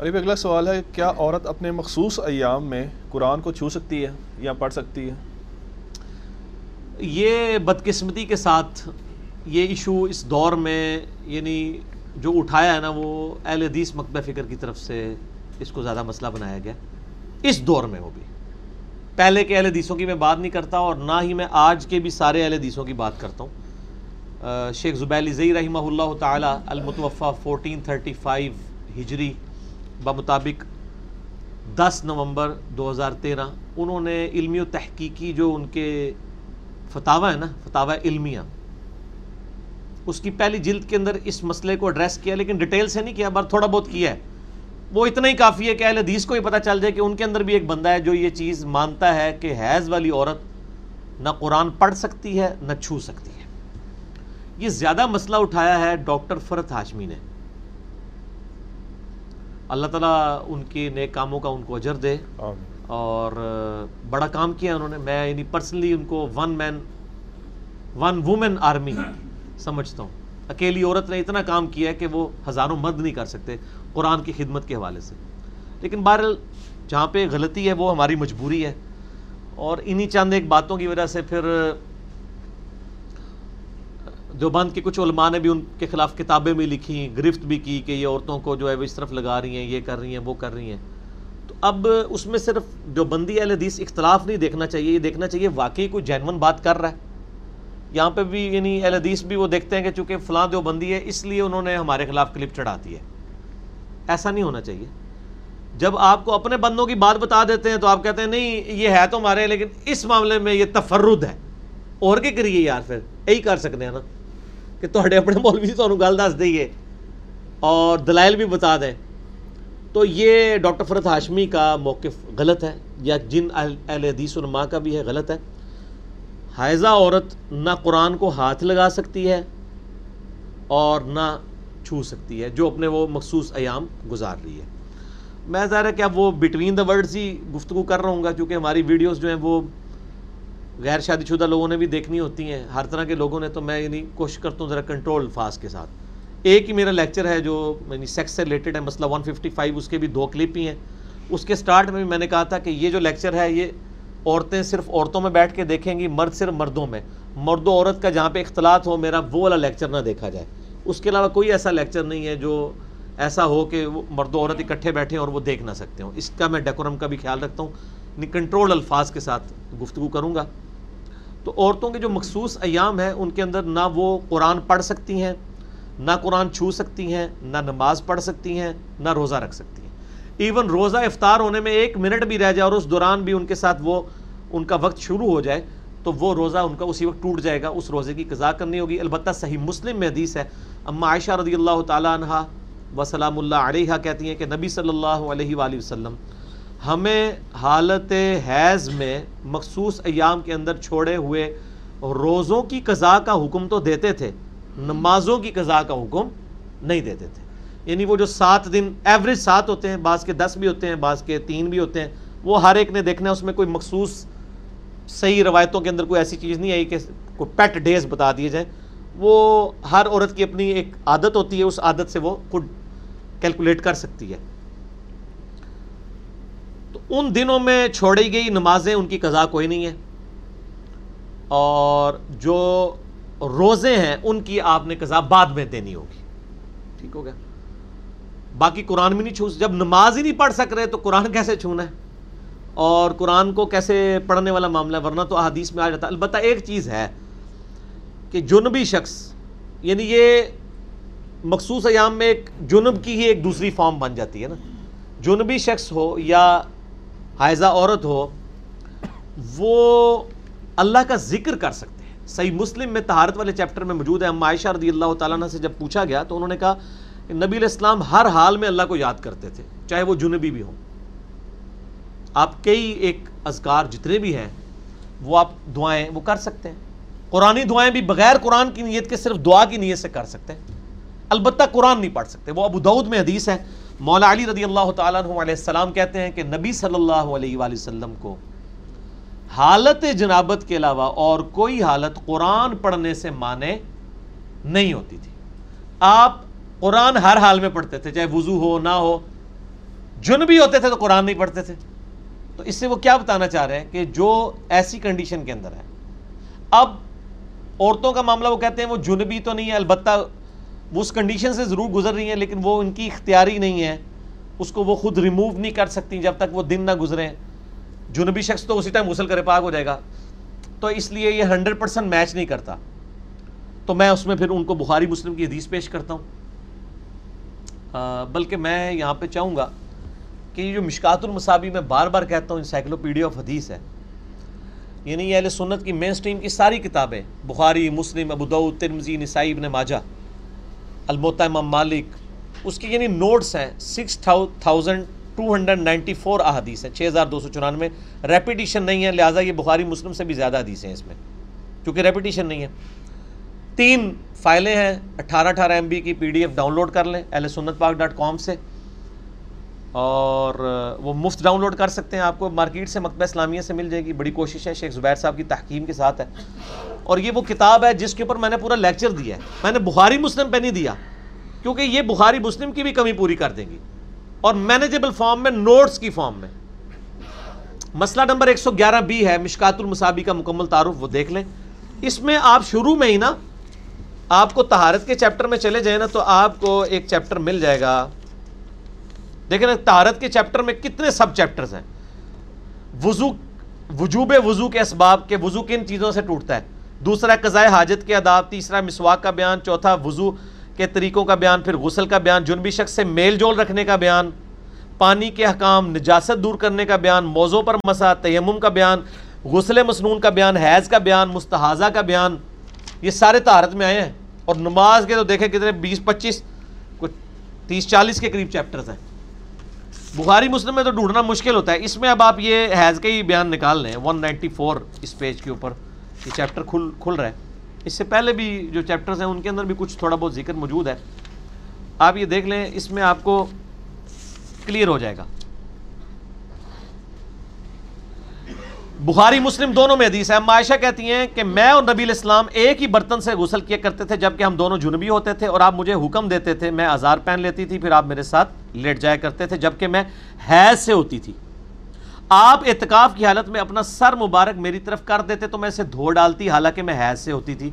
اور یہ اگلا سوال ہے، کیا عورت اپنے مخصوص ایام میں قرآن کو چھو سکتی ہے یا پڑھ سکتی ہے؟ یہ بدقسمتی کے ساتھ یہ ایشو اس دور میں یعنی جو اٹھایا ہے نا، وہ اہل حدیث مکتبہ فکر کی طرف سے اس کو زیادہ مسئلہ بنایا گیا۔ اس دور میں وہ بھی۔ پہلے کے اہل حدیثوں کی میں بات نہیں کرتا اور نہ ہی میں آج کے بھی سارے اہل حدیثوں کی بات کرتا ہوں۔ شیخ زبیل زئی رحمہ اللہ تعالی المتوفہ فورٹین تھرٹی فائیو ہجری بمطابق دس نومبر دو ہزار تیرہ، انہوں نے علمی و تحقیقی جو ان کے فتاوہ ہے نا، فتاوہ علمیہ، اس کی پہلی جلد کے اندر اس مسئلے کو ایڈریس کیا، لیکن ڈیٹیل سے نہیں کیا بار تھوڑا بہت کیا ہے۔ وہ اتنا ہی کافی ہے کہ اہل حدیث کو ہی پتہ چل جائے کہ ان کے اندر بھی ایک بندہ ہے جو یہ چیز مانتا ہے کہ حیض والی عورت نہ قرآن پڑھ سکتی ہے، نہ چھو سکتی ہے۔ یہ زیادہ مسئلہ اٹھایا ہے ڈاکٹر فرت ہاشمی نے۔ اللہ تعالیٰ ان کے نیک کاموں کا ان کو اجر دے۔ اور بڑا کام کیا انہوں نے میں یعنی پرسنلی ان کو one man one woman army سمجھتا ہوں۔ اکیلی عورت نے اتنا کام کیا ہے کہ وہ ہزاروں مرد نہیں کر سکتے قرآن کی خدمت کے حوالے سے۔ لیکن بہرحال جہاں پہ غلطی ہے وہ ہماری مجبوری ہے۔ اور انہی چند ایک باتوں کی وجہ سے پھر دیوبند کے کچھ علماء نے بھی ان کے خلاف کتابیں بھی لکھی، گرفت بھی کی کہ یہ عورتوں کو جو ہے وہ اس طرف لگا رہی ہیں، یہ کر رہی ہیں، وہ کر رہی ہیں۔ تو اب اس میں صرف جو بندی اہل حدیث اختلاف نہیں دیکھنا چاہیے، یہ دیکھنا چاہیے واقعی کوئی جینون بات کر رہا ہے۔ یہاں پہ بھی یعنی اہل حدیث بھی وہ دیکھتے ہیں کہ چونکہ فلاں جو بندی ہے، اس لیے انہوں نے ہمارے خلاف کلپ چڑھاتی ہے۔ ایسا نہیں ہونا چاہیے۔ جب آپ کو اپنے بندوں کی بات بتا دیتے ہیں تو آپ کہتے ہیں نہیں، یہ ہے تو ہمارے لیکن اس معاملے میں یہ تفرد ہے۔ اور کیا کریے یار پھر، یہی کر سکتے ہیں نا۔ کہ تھوڑے اپنے مولوی جی سے تمہیں گل دس دئیے اور دلائل بھی بتا دیں تو یہ ڈاکٹر فرت ہاشمی کا موقف غلط ہے یا جن اہل حدیث علماء کا بھی ہے غلط ہے۔ حائضہ عورت نہ قرآن کو ہاتھ لگا سکتی ہے اور نہ چھو سکتی ہے، جو اپنے وہ مخصوص ایام گزار رہی ہے۔ میں ظاہر ہے کہ اب وہ بٹوین دا ورڈز ہی گفتگو کر رہا ہوں گا، کیونکہ ہماری ویڈیوز جو ہیں وہ غیر شادی شدہ لوگوں نے بھی دیکھنی ہوتی ہیں۔ ہر طرح کے لوگوں نے تو میں یعنی کوشش کرتا ہوں ذرا کنٹرول الفاظ کے ساتھ۔ ایک ہی میرا لیکچر ہے جو یعنی سیکس سے ریلیٹڈ ہے، مسئلہ 155 اس کے بھی دو کلپ ہی ہیں۔ اس کے سٹارٹ میں بھی میں نے کہا تھا کہ یہ جو لیکچر ہے، یہ عورتیں صرف عورتوں میں بیٹھ کے دیکھیں گی، مرد صرف مردوں میں۔ مرد و عورت کا جہاں پہ اختلاط ہو، میرا وہ والا لیکچر نہ دیکھا جائے۔ اس کے علاوہ کوئی ایسا لیکچر نہیں ہے جو ایسا ہو کہ وہ مرد و عورت اکٹھے بیٹھیں اور وہ دیکھ نہ سکتے ہوں۔ اس کا میں ڈیکورم کا بھی خیال رکھتا ہوں۔ یعنی کنٹرول الفاظ کے ساتھ گفتگو کروں گا۔ تو عورتوں کے جو مخصوص ایام ہیں، ان کے اندر نہ وہ قرآن پڑھ سکتی ہیں، نہ قرآن چھو سکتی ہیں، نہ نماز پڑھ سکتی ہیں، نہ روزہ رکھ سکتی ہیں۔ ایون روزہ افطار ہونے میں ایک منٹ بھی رہ جائے اور اس دوران بھی ان کے ساتھ وہ، ان کا وقت شروع ہو جائے، تو وہ روزہ ان کا اسی وقت ٹوٹ جائے گا، اس روزے کی قضا کرنی ہوگی۔ البتہ صحیح مسلم میں حدیث ہے، اما عائشہ رضی اللہ تعالیٰ عنہ و سلام اللہ علیہ کہتی ہیں کہ نبی صلی اللہ علیہ وآلہ وسلم ہمیں حالت حیض میں مخصوص ایام کے اندر چھوڑے ہوئے روزوں کی قضا کا حکم تو دیتے تھے، نمازوں کی قضا کا حکم نہیں دیتے تھے۔ یعنی وہ جو سات دن ایوریج سات ہوتے ہیں، بعض کے دس بھی ہوتے ہیں، بعض کے تین بھی ہوتے ہیں، وہ ہر ایک نے دیکھنا ہے، اس میں کوئی مخصوص صحیح روایتوں کے اندر کوئی ایسی چیز نہیں آئی کہ کوئی پیٹ ڈیز بتا دیے جائیں۔ وہ ہر عورت کی اپنی ایک عادت ہوتی ہے، اس عادت سے وہ خود کیلکولیٹ کر سکتی ہے۔ ان دنوں میں چھوڑی گئی نمازیں، ان کی قضا کوئی نہیں ہے۔ اور جو روزے ہیں، ان کی آپ نے قضا بعد میں دینی ہوگی۔ ٹھیک ہو گیا۔ باقی قرآن بھی نہیں چھو، جب نماز ہی نہیں پڑھ سک رہے تو قرآن کیسے چھونا ہے؟ اور قرآن کو کیسے پڑھنے والا معاملہ ہے؟ ورنہ تو احادیث میں آ جاتا البتہ ایک چیز ہے کہ جنبی شخص یعنی یہ مخصوص ایام میں ایک جنب کی ہی ایک دوسری فارم بن جاتی ہے نا۔ جنبی شخص ہو یا حائزہ عورت ہو، وہ اللہ کا ذکر کر سکتے ہیں۔ صحیح مسلم میں تہارت والے چیپٹر میں موجود ہے۔ ہم عائشہ رضی اللہ تعالیٰ عنہ سے جب پوچھا گیا تو انہوں نے کہا کہ نبی علیہ السلام ہر حال میں اللہ کو یاد کرتے تھے، چاہے وہ جنبی بھی ہوں۔ آپ کئی ایک اذکار جتنے بھی ہیں، وہ آپ دعائیں وہ کر سکتے ہیں۔ قرآن دعائیں بھی بغیر قرآن کی نیت کے صرف دعا کی نیت سے کر سکتے ہیں۔ البتہ قرآن نہیں پڑھ سکتے، وہ ابو دعود میں حدیث ہے۔ مولا علی رضی اللہ تعالیٰ عنہ علیہ السلام کہتے ہیں کہ نبی صلی اللہ علیہ وآلہ وسلم کو حالت جنابت کے علاوہ اور کوئی حالت قرآن پڑھنے سے مانے نہیں ہوتی تھی۔ آپ قرآن ہر حال میں پڑھتے تھے، چاہے وضو ہو، نہ ہو جنبی ہوتے تھے تو قرآن نہیں پڑھتے تھے۔ تو اس سے وہ کیا بتانا چاہ رہے ہیں کہ جو ایسی کنڈیشن کے اندر ہے۔ اب عورتوں کا معاملہ وہ کہتے ہیں وہ جنبی تو نہیں ہے، البتہ وہ اس کنڈیشن سے ضرور گزر رہی ہیں، لیکن وہ ان کی اختیاری نہیں ہے۔ اس کو وہ خود ریموو نہیں کر سکتی جب تک وہ دن نہ گزریں جنبی شخص تو اسی ٹائم غسل کرے، پاک ہو جائے گا۔ تو اس لیے یہ ہنڈریڈ پرسینٹ میچ نہیں کرتا۔ تو میں اس میں پھر ان کو بخاری مسلم کی حدیث پیش کرتا ہوں۔ بلکہ میں یہاں پہ چاہوں گا کہ یہ جو مشکات المصابی میں بار بار کہتا ہوں انسائکلوپیڈیا آف حدیث ہے۔ یعنی اہل سنت کی مین سٹریم کی ساری کتابیں، بخاری، مسلم، ابو ترمزی نسائی، ابن ماجہ۔ الموتا امام مالک، اس کے یعنی نوٹس ہیں six thousand two hundred ninety four احادیث ہیں، چھ ہزار دو سو چورانوے۔ ریپیٹیشن نہیں ہے، لہٰذا یہ بخاری مسلم سے بھی زیادہ حدیث ہیں اس میں۔ کیونکہ ریپیٹیشن نہیں ہے۔ تین فائلیں ہیں، اٹھارہ اٹھارہ ایم بی کی P D F download کر لیں، اہل سنت پاک ڈاٹ کام سے۔ اور وہ مفت ڈاؤن لوڈ کر سکتے ہیں آپ کو، مارکیٹ سے مکتبہ اسلامیہ سے مل جائے گی۔ بڑی کوشش ہے، شیخ زبیر صاحب کی تحکیم کے ساتھ ہے۔ اور یہ وہ کتاب ہے جس کے اوپر میں نے پورا لیکچر دیا ہے۔ میں نے بخاری مسلم پہ نہیں دیا، کیونکہ یہ بخاری مسلم کی بھی کمی پوری کر دیں گی۔ اور مینیجیبل فارم میں نوٹس کی فارم میں۔ مسئلہ نمبر ایک سو گیارہ بی ہے، مشکات المصابی کا مکمل تعارف، وہ دیکھ لیں۔ اس میں آپ شروع میں ہی نا، آپ کو تہارت کے چیپٹر میں چلے جائیں نا، تو آپ کو ایک چیپٹر مل جائے گا۔ دیکھیں نا تہارت کے چیپٹر میں کتنے سب چیپٹرز ہیں۔ وضو، وجوب وضو کے اسباب کے وضو کن چیزوں سے ٹوٹتا ہے۔ دوسرا، قضاء حاجت کے آداب۔ تیسرا، مسواک کا بیان۔ چوتھا، وضو کے طریقوں کا بیان۔ پھر غسل کا بیان۔ جنبی شخص سے میل جول رکھنے کا بیان۔ پانی کے حکام، نجاست دور کرنے کا بیان۔ موضوع پر مسا، تیمم کا بیان۔ غسل مسنون کا بیان۔ حیض کا بیان۔ مستحاضہ کا بیان۔ یہ سارے تہارت میں آئے ہیں۔ اور نماز کے تو دیکھیں کتنے بیس، پچیس، کچھ تیس، چالیس کے قریب چیپٹرز ہیں۔ بخاری مسلم میں تو ڈھونڈنا مشکل ہوتا ہے۔ اس میں اب آپ یہ حیض کے ہی بیان نکال لیں۔ ون نائنٹی فور اس پیج کے اوپر یہ چیپٹر کھل کھل رہا ہے۔ اس سے پہلے بھی جو چیپٹرز ہیں، ان کے اندر بھی کچھ تھوڑا بہت ذکر موجود ہے۔ آپ یہ دیکھ لیں، اس میں آپ کو کلیئر ہو جائے گا۔ بخاری مسلم دونوں میں حدیث ہے۔ عائشہ کہتی ہیں کہ میں اور نبی الاسلام ایک ہی برتن سے غسل کیا کرتے تھے، جبکہ ہم دونوں جنبی ہوتے تھے اور آپ مجھے حکم دیتے تھے، میں آزار پہن لیتی تھی، پھر آپ میرے ساتھ لیٹ جایا کرتے تھے، جبکہ میں حیض سے ہوتی تھی۔ آپ اعتکاف کی حالت میں اپنا سر مبارک میری طرف کر دیتے تو میں اسے دھو ڈالتی، حالانکہ میں حیض سے ہوتی تھی۔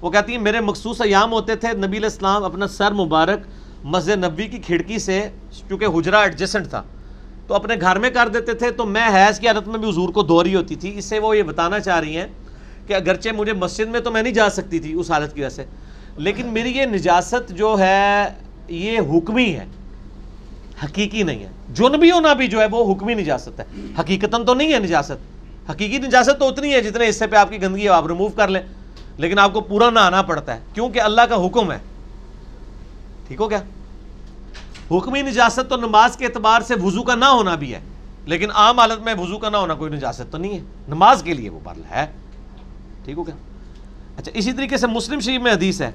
وہ کہتی ہیں، میرے مخصوص ایام ہوتے تھے، نبی الاسلام اپنا سر مبارک مسجد نبی کی کھڑکی سے، چونکہ حجرہ ایڈجسنٹ تھا۔ تو اپنے گھر میں کر دیتے تھے تو میں حیض کی حالت میں بھی حضور کو دھو رہی ہوتی تھی۔ اس سے وہ یہ بتانا چاہ رہی ہیں کہ اگرچہ مجھے مسجد میں تو میں نہیں جا سکتی تھی اس حالت کی وجہ سے، لیکن میری یہ نجاست جو ہے، یہ حکمی ہے، حقیقی نہیں ہے۔ جنبی ہونا بھی جو ہے، وہ حکمی نجاست ہے۔ حقیقتاً تو نہیں ہے نجاست۔ حقیقی نجاست تو اتنی ہے جتنے حصے پہ آپ کی گندگی آپ ریموو کر لیں۔ لیکن آپ کو پورا نہ آنا پڑتا ہے، کیونکہ اللہ کا حکم ہے۔ ٹھیک ہو کیا حکمی نجاست تو نماز کے اعتبار سے وضو کا نہ ہونا بھی ہے۔ لیکن عام حالت میں وضو کا نہ ہونا کوئی نجاست تو نہیں ہے۔ نماز کے لیے وہ پرل ہے۔ ٹھیک ہو کیا اچھا اسی طریقے سے مسلم شریف میں حدیث ہے۔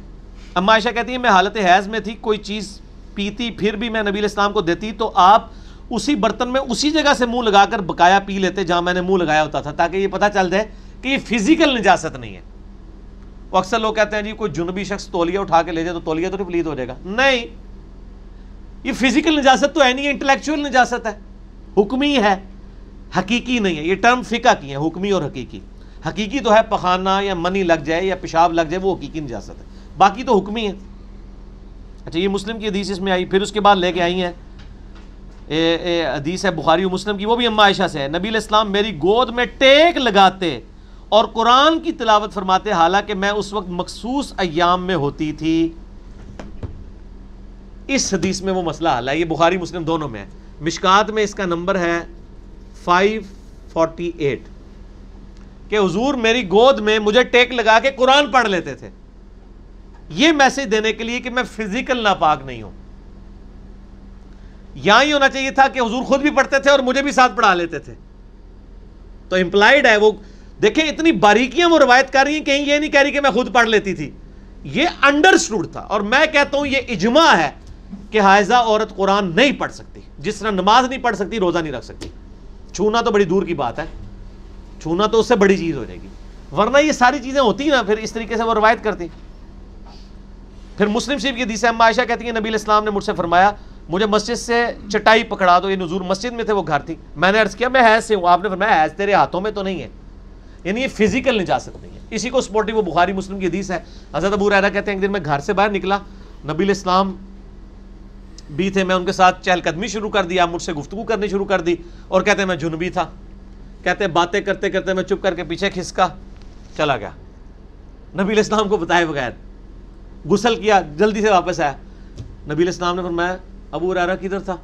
اما عائشہ کہتی ہے میں حالت حیض میں تھی، کوئی چیز پیتی، پھر بھی میں نبی الاسلام کو دیتی تو آپ اسی برتن میں اسی جگہ سے منہ لگا کر بقایا پی لیتے جہاں میں نے منہ لگایا ہوتا تھا، تاکہ یہ پتہ چل جائے کہ یہ فزیکل نجاست نہیں ہے۔ وہ اکثر لوگ کہتے ہیں جی کوئی جنبی شخص تولیہ اٹھا کے لے جائے تو تولیہ تو نہیں ہو جائے گا۔ نہیں یہ فزیکل نجاست تو ہے نہیں انٹلیکچوئل نجاست ہے۔ حکمی ہے، حقیقی نہیں ہے۔ یہ ٹرم فقہ کی ہے، حکمی اور حقیقی۔ حقیقی تو ہے پخانہ یا منی لگ جائے یا پیشاب لگ جائے، وہ حقیقی نجاست ہے۔ باقی تو حکمی ہے۔ اچھا یہ مسلم کی حدیث اس میں آئی، پھر اس کے بعد لے کے آئی ہیں۔ حدیث ہے بخاری و مسلم کی، وہ بھی اما عائشہ سے ہے۔ نبی الاسلام میری گود میں ٹیک لگاتے اور قرآن کی تلاوت فرماتے، حالانکہ میں اس وقت مخصوص ایام میں ہوتی تھی۔ اس حدیث میں وہ مسئلہ حل ہے، یہ بخاری، مسلم دونوں میں ہے۔ مشکات میں اس کا نمبر ہے فائیو فورٹی ایٹ کہ حضور میری گود میں مجھے ٹیک لگا کے قرآن پڑھ لیتے تھے۔ یہ میسج دینے کے لیے کہ میں فزیکل ناپاک نہیں ہوں۔ یہاں ہی ہونا چاہیے تھا کہ حضور خود بھی پڑھتے تھے اور مجھے بھی ساتھ پڑھا لیتے تھے۔ تو امپلائڈ ہے وہ، دیکھیں اتنی باریکیاں وہ روایت کر رہی ہیں، کہیں یہ نہیں کہہ رہی کہ میں خود پڑھ لیتی تھی۔ یہ انڈرسٹوڈ تھا اور میں کہتا ہوں یہ اجماع ہے۔ کہ حائزہ عورت قرآن نہیں پڑھ سکتی، جس طرح نماز نہیں پڑھ سکتی، روزہ نہیں رکھ سکتی۔ چھونا تو بڑی دور کی بات ہے، چھونا تو اس سے بڑی چیز ہو جائے گی۔ ورنہ یہ ساری چیزیں ہوتی نا، پھر اس طریقے سے وہ روایت کرتی۔ پھر مسلم شریف کی حدیث اما عائشہ کہتی ہیں، نبی الاسلام نے مجھ سے فرمایا، مجھے مسجد سے چٹائی پکڑا دو، یہ نزور مسجد میں تھے، وہ گھر تھی۔ میں نے عرض کیا، میں حیض سے ہوں، آپ نے فرمایا، حیض تیرے ہاتھوں میں تو نہیں ہے۔ یعنی یہ فزیکل نجاست نہیں ہے۔ اسی کو سپورٹی وہ بخاری مسلم کی حدیث ہے۔ حضرت ابو ریرا کہتے ہیں، ایک دن میں گھر سے باہر نکلا، نبی الاسلام بھی تھے، میں ان کے ساتھ چہل قدمی شروع کر دیا مجھ سے گفتگو کرنی شروع کر دی اور کہتے ہیں میں جنبی تھا۔ کہتے ہیں باتیں کرتے کرتے میں چپ کر کے پیچھے کھسکا، چلا گیا۔ نبی الاسلام کو بتائے بغیر غسل کیا، جلدی سے واپس آیا۔ نبی الاسلام نے فرمایا، ابو ریرا کدھر تھا؟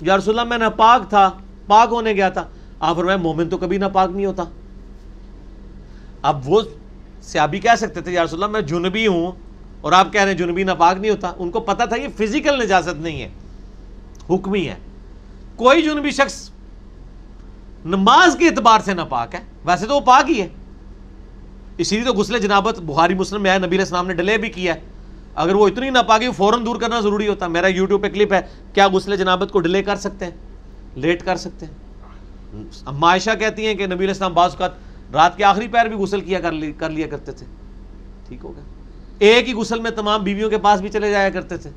یا رسول اللہ، میں ناپاک تھا، پاک ہونے گیا تھا۔ آپ فرمایا، مومن تو کبھی ناپاک نہیں ہوتا۔ اب وہ سیابی کہہ سکتے تھے، یا رسول اللہ، میں جنبی ہوں اور آپ کہہ رہے ہیں جنبی ناپاک نہیں ہوتا، ان کو پتا تھا یہ فزیکل نجاست نہیں ہے، حکمی ہے۔ کوئی جنبی شخص نماز کے اعتبار سے ناپاک ہے، ویسے تو وہ پاک ہی ہے۔ اسی لیے تو غسل جنابت بخاری مسلم میں آئے نبی علیہ السلام نے ڈلے بھی کیا ہے۔ اگر وہ اتنی ناپاک ہے فوراً دور کرنا ضروری ہوتا۔ میرا یوٹیوب پہ کلپ ہے، کیا غسل جنابت کو ڈیلے کر سکتے ہیں؟ لیٹ کر سکتے ہیں۔ اما عائشہ کہتی ہیں کہ نبی علیہ السلام بعض اوقات رات کے آخری پیر بھی غسل کیا کر لیا کرتے تھے۔ ٹھیک ہو گیا۔ ایک ہی غسل میں تمام بیویوں کے پاس بھی چلے جایا کرتے تھے۔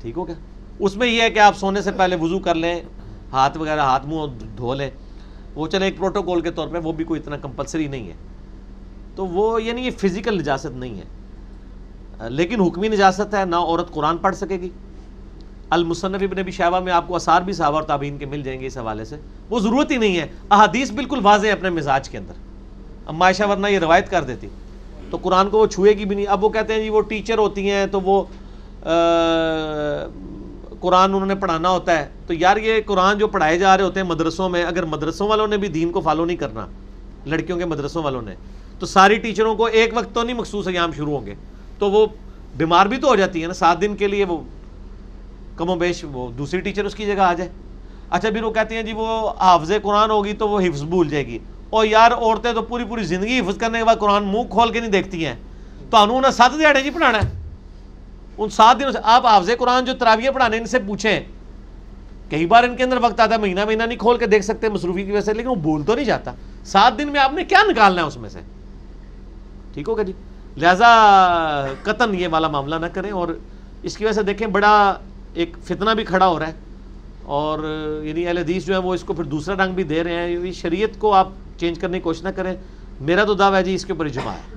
ٹھیک ہو گیا۔ اس میں یہ ہے کہ آپ سونے سے پہلے وضو کر لیں، ہاتھ وغیرہ، ہاتھ منہ دھو لیں۔ وہ چلے ایک پروٹوکول کے طور پہ، وہ بھی کوئی اتنا کمپلسری نہیں ہے۔ تو وہ یعنی یہ فزیکل نجاست نہیں ہے۔ لیکن حکمی نجاست ہے، نہ عورت قرآن پڑھ سکے گی۔ المصنف ابن ابی شہبہ میں آپ کو اثار بھی صحابہ اور تابعین کے مل جائیں گے اس حوالے سے۔ وہ ضرورت ہی نہیں ہے۔ احادیث بالکل واضح ہے اپنے مزاج کے اندر۔ اب عائشہ ورنہ یہ روایت کر دیتی۔ تو قرآن کو وہ چھوئے گی بھی نہیں۔ اب وہ کہتے ہیں جی وہ ٹیچر ہوتی ہیں تو وہ قرآن انہوں نے پڑھانا ہوتا ہے۔ تو یار یہ قرآن جو پڑھائے جا رہے ہوتے ہیں مدرسوں میں، اگر مدرسوں والوں نے بھی دین کو فالو نہیں کرنا، لڑکیوں کے مدرسوں والوں نے، تو ساری ٹیچروں کو ایک وقت تو نہیں مخصوص ایام شروع ہوں گے۔ تو وہ بیمار بھی تو ہو جاتی ہے نا، سات دن کے لیے وہ کم و بیش وہ دوسری ٹیچر اس کی جگہ آ جائے۔ اچھا پھر وہ کہتی ہیں جی وہ حافظ قرآن ہوگی تو وہ حفظ بھول جائے گی۔ اور یار عورتیں تو پوری پوری زندگی حفظ کرنے کے بعد قرآن منہ کھول کے نہیں دیکھتی ہیں تو انہوں نے سات دیہڑے جی پڑھانا ہے ان سات دنوں سے آپ حافظ قرآن جو تراویہ پڑھانے ان سے پوچھیں کئی بار ان کے اندر وقت آتا ہے مہینہ مہینہ نہیں کھول کے دیکھ سکتے مصروفی کی وجہ سے لیکن وہ بول تو نہیں جاتا سات دن میں آپ نے کیا نکالنا ہے اس میں سے ٹھیک ہوگا جی لہٰذا قطن یہ والا معاملہ نہ کریں اور اس کی وجہ سے دیکھیں بڑا ایک فتنہ بھی کھڑا ہو رہا ہے اور یعنی اہل حدیث جو ہے وہ اس کو پھر دوسرا رنگ بھی دے رہے ہیں شریعت کو آپ چینج کرنے کی کوشش نہ کریں۔ میرا تو دعویٰ ہے جی اس کے اوپر اجماع ہے۔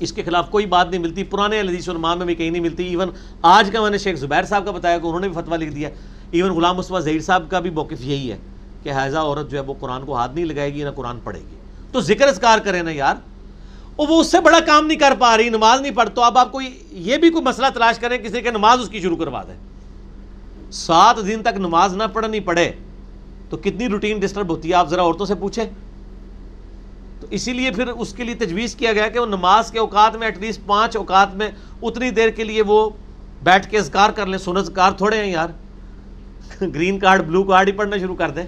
اس کے خلاف کوئی بات نہیں ملتی۔ پرانے حدیث علماء میں بھی کہیں نہیں ملتی۔ ایون آج کا میں نے شیخ زبیر صاحب کا بتایا کہ انہوں نے بھی فتویٰ لکھ دیا۔ ایون غلام مصطفیٰ ظہیر صاحب کا بھی موقف یہی ہے کہ حیضہ عورت جو ہے وہ قرآن کو ہاتھ نہیں لگائے گی نہ قرآن پڑھے گی۔ تو ذکر اذکار کریں نا یار۔ اور وہ اس سے بڑا کام نہیں کر پا رہی، نماز نہیں پڑھ، تو اب آپ کوئی یہ بھی کوئی مسئلہ تلاش کریں، کسی کے نماز اس کی شروع کروا دیں۔ سات دن تک نماز نہ پڑھنی پڑے تو کتنی روٹین ڈسٹرب ہوتی ہے؟ آپ ذرا عورتوں سے پوچھیں۔ اسی لیے پھر اس کے لیے تجویز کیا گیا کہ وہ نماز کے اوقات میں ایٹ لیسٹ پانچ اوقات میں اتنی دیر کے لیے وہ بیٹھ کے اذکار کر لیں، سنت اذکار تھوڑے ہیں یار۔ گرین کارڈ، بلو کارڈ ہی پڑھنا شروع کر دیں۔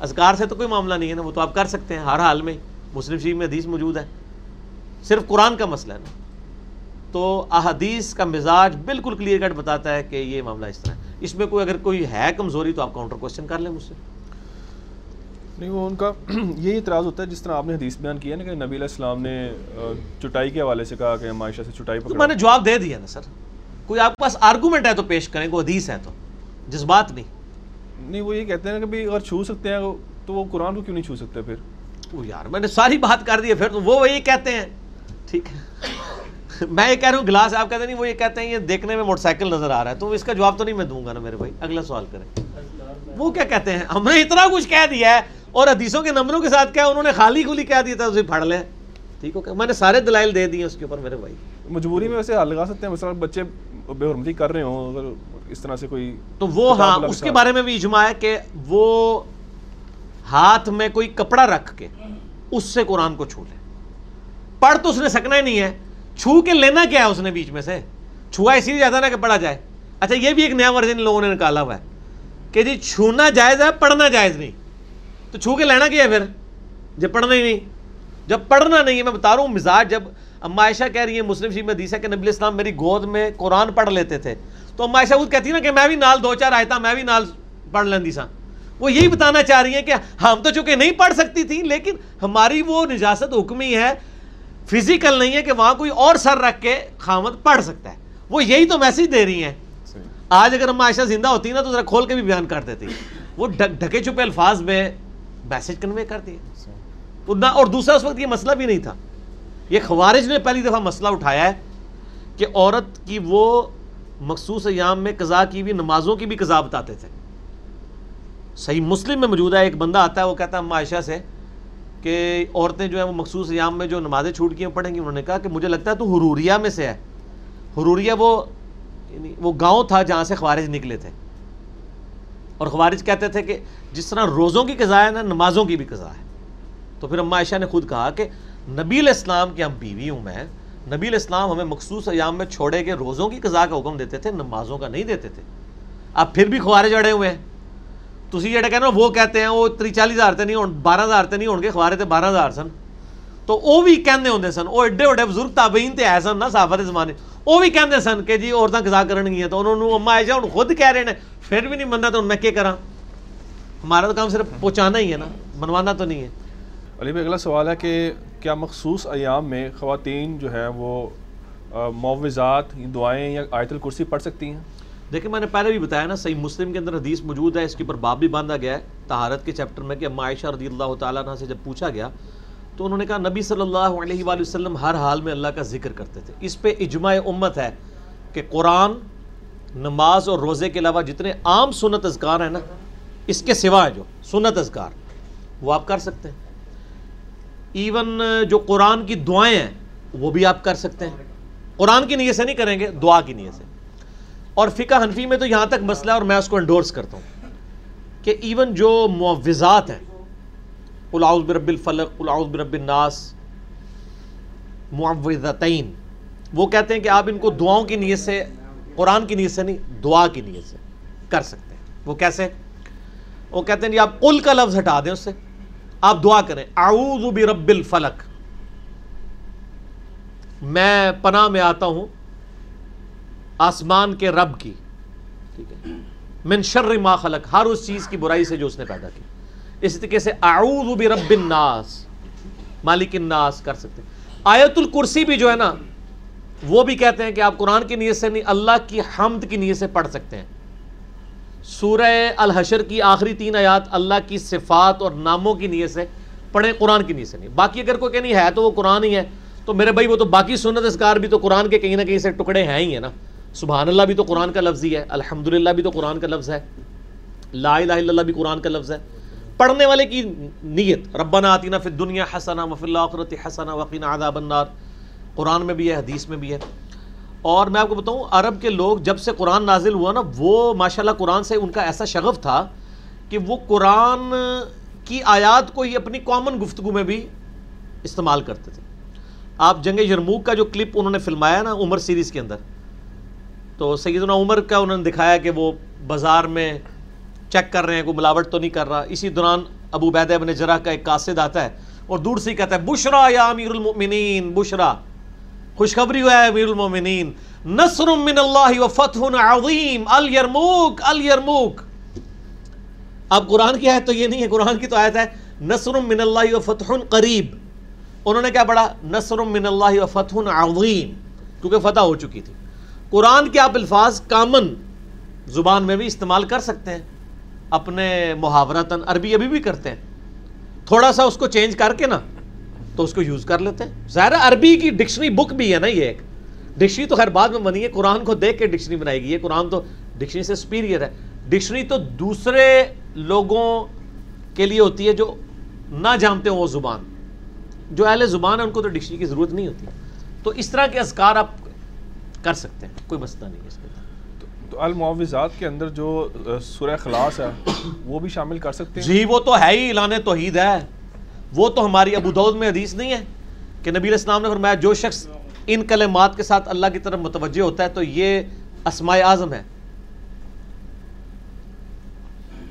اذکار سے تو کوئی معاملہ نہیں ہے نا، وہ تو آپ کر سکتے ہیں۔ ہر حال میں مسلم شریف میں حدیث موجود ہے۔ صرف قرآن کا مسئلہ ہے نا۔ تو احادیث کا مزاج بالکل کلیئر کٹ بتاتا ہے کہ یہ معاملہ اس طرح ہے۔ اس میں کوئی اگر کوئی ہے کمزوری تو آپ کاؤنٹر کوشچن کر لیں مجھ سے۔ نہیں وہ ان کا یہی اعتراض ہوتا ہے جس طرح آپ نے حدیث بیان کیا نا کہ نبی علیہ السلام نے چٹائی کے حوالے سے کہا کہ معاشہ سے چٹائی تو میں نے جواب دے دیا نا سر۔ کوئی آپ کے پاس آرگومنٹ ہے تو پیش کریں کوئی حدیث ہے تو۔ جس بات نہیں۔ نہیں وہ یہ کہتے ہیں کہ بھائی اگر چھو سکتے ہیں تو وہ قرآن کو کیوں نہیں چھو سکتے پھر؟ وہ یار میں نے ساری بات کر دی ہے پھر تو وہ وہی کہتے ہیں۔ ٹھیک ہے۔ میں یہ کہہ رہا ہوں گلاس آپ کہتے نہیں وہ یہ کہتے ہیں یہ دیکھنے میں موٹر سائیکل نظر آ رہا ہے۔ تو اس کا جواب تو نہیں میں دوں گا نا میرے بھائی۔ اگلا سوال کریں۔ وہ کیا کہتے ہیں؟ ہم نے اتنا کچھ کہہ دیا ہے۔ اور حدیثوں کے نمبروں کے ساتھ کیا انہوں نے خالی کھلی کہہ دیا تھا اسے پڑھ لیں۔ ٹھیک ہو میں نے سارے دلائل دے دیے اس کے اوپر میرے بھائی۔ مجبوری میں ویسے لگا سکتے ہیں مثلا بچے بے حرمتی کر رہے ہوں اگر اس طرح سے کوئی تو وہ ہاں اس کے بارے میں بھی اجماع ہے کہ وہ ہاتھ میں کوئی کپڑا رکھ کے اس سے قرآن کو چھو لے۔ پڑھ تو اس نے سکنا ہی نہیں ہے۔ چھو کے لینا کیا ہے اس نے بیچ میں سے؟ چھوا اسی لیے جاتا نا کہ پڑھا جائے۔ اچھا یہ بھی ایک نیا ورژن لوگوں نے نکالا ہوا ہے کہ جی چھونا جائز ہے پڑھنا جائز نہیں۔ تو چھو کے لینا کیا ہے پھر؟ جب پڑھنا ہی نہیں۔ جب پڑھنا نہیں ہے میں بتا رہا ہوں مزاج جب اما عائشہ کہہ رہی ہے مسلم شریف میں دیسا کہ نبی اسلام میری گود میں قرآن پڑھ لیتے تھے۔ تو اما عائشہ خود کہتی ہے نا کہ میں بھی نال دو چار آئے میں بھی نال پڑھ لیندی سا وہ یہی بتانا چاہ رہی ہیں کہ ہم تو چونکہ نہیں پڑھ سکتی تھی لیکن ہماری وہ نجاست حکمی ہے۔ فزیکل نہیں ہے کہ وہاں کوئی اور سر رکھ کے خامد پڑھ سکتا ہے۔ وہ یہی تو میسج دے رہی ہیں۔ آج اگر ہم عائشہ زندہ ہوتی نا تو ذرا کھول کے بھی بیان کر دیتی۔ وہ ڈھکے چھپے الفاظ میں میسج کنوے کر دیے۔ اور دوسرا اس وقت یہ مسئلہ بھی نہیں تھا۔ یہ خوارج نے پہلی دفعہ مسئلہ اٹھایا ہے کہ عورت کی وہ مخصوص ایام میں قضا کی بھی نمازوں کی بھی قضا بتاتے تھے۔ صحیح مسلم میں موجود ہے ایک بندہ آتا ہے وہ کہتا ہے معاشہ سے کہ عورتیں جو ہیں وہ مخصوص ایام میں جو نمازیں چھوٹ کی ہیں پڑھیں گی۔ انہوں نے کہا کہ مجھے لگتا ہے تو حروریہ میں سے ہے۔ حروریہ وہ یعنی وہ گاؤں تھا جہاں سے خوارج نکلے تھے۔ اور خوارج کہتے تھے کہ جس طرح روزوں کی قضا ہے نا، نمازوں کی بھی قضا ہے۔ تو پھر اما عائشہ نے خود کہا کہ نبی الاسلام کی ہم بیوی ہوں میں، نبی الاسلام ہمیں مخصوص ایام میں چھوڑے کے روزوں کی قضا کا حکم دیتے تھے، نمازوں کا نہیں دیتے تھے۔ اب پھر بھی خوارج اڑے ہوئے ہیں۔ تسی جڑے کہنا وہ کہتے ہیں، وہ تری چالی ہزار تے نہیں ہون، بارہ ہزار تے نہیں ہون گے خوارے تے بارہ ہزار سن۔ تو وہ بھی کہندے ہوندے سن، وہ ایڈے وڈے بزرگ تابعین تے ایسا نا صحابہ دے زمانے۔ وہ بھی کہندے سن کہ جی عورتاں قضا کرن گیاں تو انہوں نے اما عائشہ ہن خود کہہ رہے ہیں پھر بھی نہیں مننا تو میں کیا کراں ہمارا تو کام صرف پہنچانا ہی ہے نا منوانا تو نہیں ہے علی بھائی اگلا سوال ہے کہ کیا مخصوص ایام میں خواتین جو ہیں وہ معوضات دعائیں یا آیت الکرسی پڑھ سکتی ہیں دیکھیں میں نے پہلے بھی بتایا نا صحیح مسلم کے اندر حدیث موجود ہے اس کے اوپر باب بھی باندھا گیا ہے طہارت کے چیپٹر میں کہ اما عائشہ رضی اللہ تعالیٰ عنہ سے جب پوچھا گیا تو انہوں نے کہا نبی صلی اللہ علیہ وآلہ وسلم ہر حال میں اللہ کا ذکر کرتے تھے۔ اس پہ اجماع امت ہے کہ قرآن، نماز اور روزے کے علاوہ جتنے عام سنت اذکار ہیں نا، اس کے سوا ہے جو سنت اذکار، وہ آپ کر سکتے ہیں۔ ایون جو قرآن کی دعائیں ہیں، وہ بھی آپ کر سکتے ہیں۔ قرآن کی نیت سے نہیں کریں گے، دعا کی نیت سے۔ اور فقہ حنفی میں تو یہاں تک مسئلہ ہے اور میں اس کو انڈورس کرتا ہوں کہ ایون جو معوضات ہیں الاؤز برب الفلق الاؤز برب الناس معوضتین وہ کہتے ہیں کہ آپ ان کو دعاؤں کی نیت سے، قرآن کی نیت سے نہیں، دعا کی نیت سے کر سکتے ہیں۔ وہ کیسے؟ وہ کہتے ہیں جی آپ قل کا لفظ ہٹا دیں اس سے۔ آپ دعا کریں، اعوذ برب الفلق۔ میں پناہ میں آتا ہوں آسمان کے رب کی، ٹھیک ہے، من شر ما خلق۔ ہر اس چیز کی برائی سے جو اس نے پیدا کی۔ اس طریقے سے اعوذ برب الناس، مالک الناس کر سکتے ہیں۔ آیت الکرسی بھی جو ہے نا، وہ بھی کہتے ہیں کہ آپ قرآن کی نیت سے نہیں، اللہ کی حمد کی نیت سے پڑھ سکتے ہیں۔ سورہ الحشر کی آخری تین آیات اللہ کی صفات اور ناموں کی نیت سے پڑھیں، قرآن کی نیت سے نہیں۔ باقی اگر کوئی کہیں ہے تو وہ قرآن ہی ہے۔ تو میرے بھائی، وہ تو باقی سنت اسکار بھی تو قرآن کے کہیں نہ کہیں سے ٹکڑے ہیں ہی ہیں نا۔ سبحان اللہ بھی تو قرآن کا لفظ ہی ہے الحمد بھی تو قرآن کا لفظ ہے۔ لا الہ الا اللہ بھی قرآن کا لفظ ہے۔ پڑھنے والے کی نیت، ربنا آتینا فی الدنیا حسنا وفی الاخرت حسنا وقینا عذاب النار۔ قرآن میں بھی ہے، حدیث میں بھی ہے۔ اور میں آپ کو بتاؤں، عرب کے لوگ جب سے قرآن نازل ہوا نا، وہ ماشاءاللہ قرآن سے ان کا ایسا شغف تھا کہ وہ قرآن کی آیات کو ہی اپنی کامن گفتگو میں بھی استعمال کرتے تھے۔ آپ جنگ یرموک کا جو کلپ انہوں نے فلمایا نا، عمر سیریز کے اندر، تو سیدنا عمر کا انہوں نے دکھایا کہ وہ بازار میں چیک کر رہے ہیں، کوئی ملاوٹ تو نہیں کر رہا۔ اسی دوران ابو بید ابن جرح کا ایک قاصد آتا ہے اور دور سے ہی کہتا ہے، بشرا یا امیر المؤمنین، بشرا۔ خوشخبری ہوا ہے امیر المؤمنین۔ نصر من اللہ و فتح عظیم۔ الیرموک الیرموک اب قرآن کی آیت تو یہ نہیں ہے، قرآن کی تو آیت ہے، نصر من اللہ و فتح قریب۔ انہوں نے کیا پڑھا؟ نصر من اللہ و فتح عظیم، کیونکہ فتح ہو چکی تھی۔ قرآن کے آپ الفاظ کامن زبان میں بھی استعمال کر سکتے ہیں۔ اپنے محاورتاً عربی ابھی بھی کرتے ہیں۔ تھوڑا سا اس کو چینج کر کے نا، تو اس کو یوز کر لیتے ہیں۔ ظاہر عربی کی ڈکشنری بک بھی ہے نا یہ ایک۔ ڈکشنری تو خیر بعد میں بنی ہے، قرآن کو دیکھ کے ڈکشنری بنائی گئی ہے۔ قرآن تو ڈکشنری سے سپیریئر ہے۔ ڈکشنری تو دوسرے لوگوں کے لیے ہوتی ہے جو نہ جانتے ہوں وہ زبان۔ جو اہل زبان ہے ان کو تو ڈکشنری کی ضرورت نہیں ہوتی۔ تو اس طرح کے اذکار آپ کر سکتے ہیں، کوئی مسئلہ نہیں ہے تو المعوضات کے اندر جو سورہ خلاص ہے، وہ بھی شامل کر سکتے ہیں؟ جی وہ تو ہے ہی، اعلان توحید ہے۔ وہ تو ہماری ابو دعود میں حدیث نہیں ہے کہ نبی علیہ السلام نے فرمایا، جو شخص ان کلمات کے ساتھ اللہ کی طرف متوجہ ہوتا ہے تو یہ اسماء اعظم ہے۔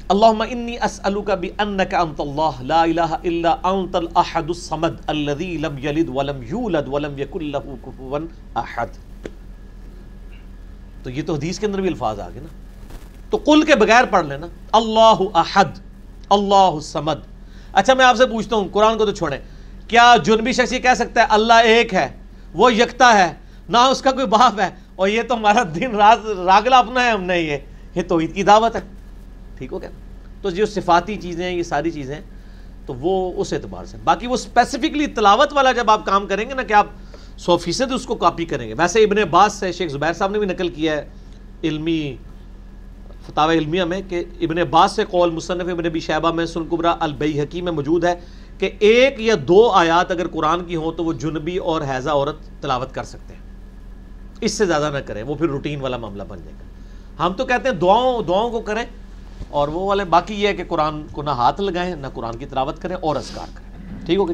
اللہم انی اسألوک بأنک انت اللہ، لا الہ الا انت الاحد الصمد الذي لم یلد ولم یولد ولم یکن له کفوا احد۔ تو یہ تو حدیث کے اندر بھی الفاظ آگے نا۔ تو قل کے بغیر پڑھ لینا۔ اللہ احد، اللہ الصمد۔ اچھا میں آپ سے پوچھتا ہوں، قرآن کو تو چھوڑیں۔ کیا جنبی شخص یہ کہہ سکتا ہے، اللہ ایک ہے، وہ یکتا ہے، نہ اس کا کوئی باپ ہے۔ اور یہ تو ہمارا دن رات راگلا اپنا ہے، ہم نے یہ یہ توحید کی دعوت ہے۔ ٹھیک ہو گیا۔ تو جو صفاتی چیزیں ہیں، یہ ساری چیزیں تو وہ اس اعتبار سے۔ باقی وہ اسپیسیفکلی تلاوت والا جب آپ کام کریں گے نا، کہ آپ سو فیصد اس کو کاپی کریں گے۔ ویسے ابن عباس سے شیخ زبیر صاحب نے بھی نقل کیا ہے علمی فتح علمیہ میں کہ ابن عباس سے قول مصنف ابن ابی شہبہ میں سلقبرا البئی حکیم میں موجود ہے کہ ایک یا دو آیات اگر قرآن کی ہوں تو وہ جنبی اور حیضہ عورت تلاوت کر سکتے ہیں۔ اس سے زیادہ نہ کریں، وہ پھر روٹین والا معاملہ بن جائے گا۔ ہم تو کہتے ہیں دعاؤں دعاؤں کو کریں اور وہ والے، باقی یہ ہے کہ قرآن کو نہ ہاتھ لگائیں، نہ قرآن کی تلاوت کریں اور اذکار کریں۔ ٹھیک ہوگی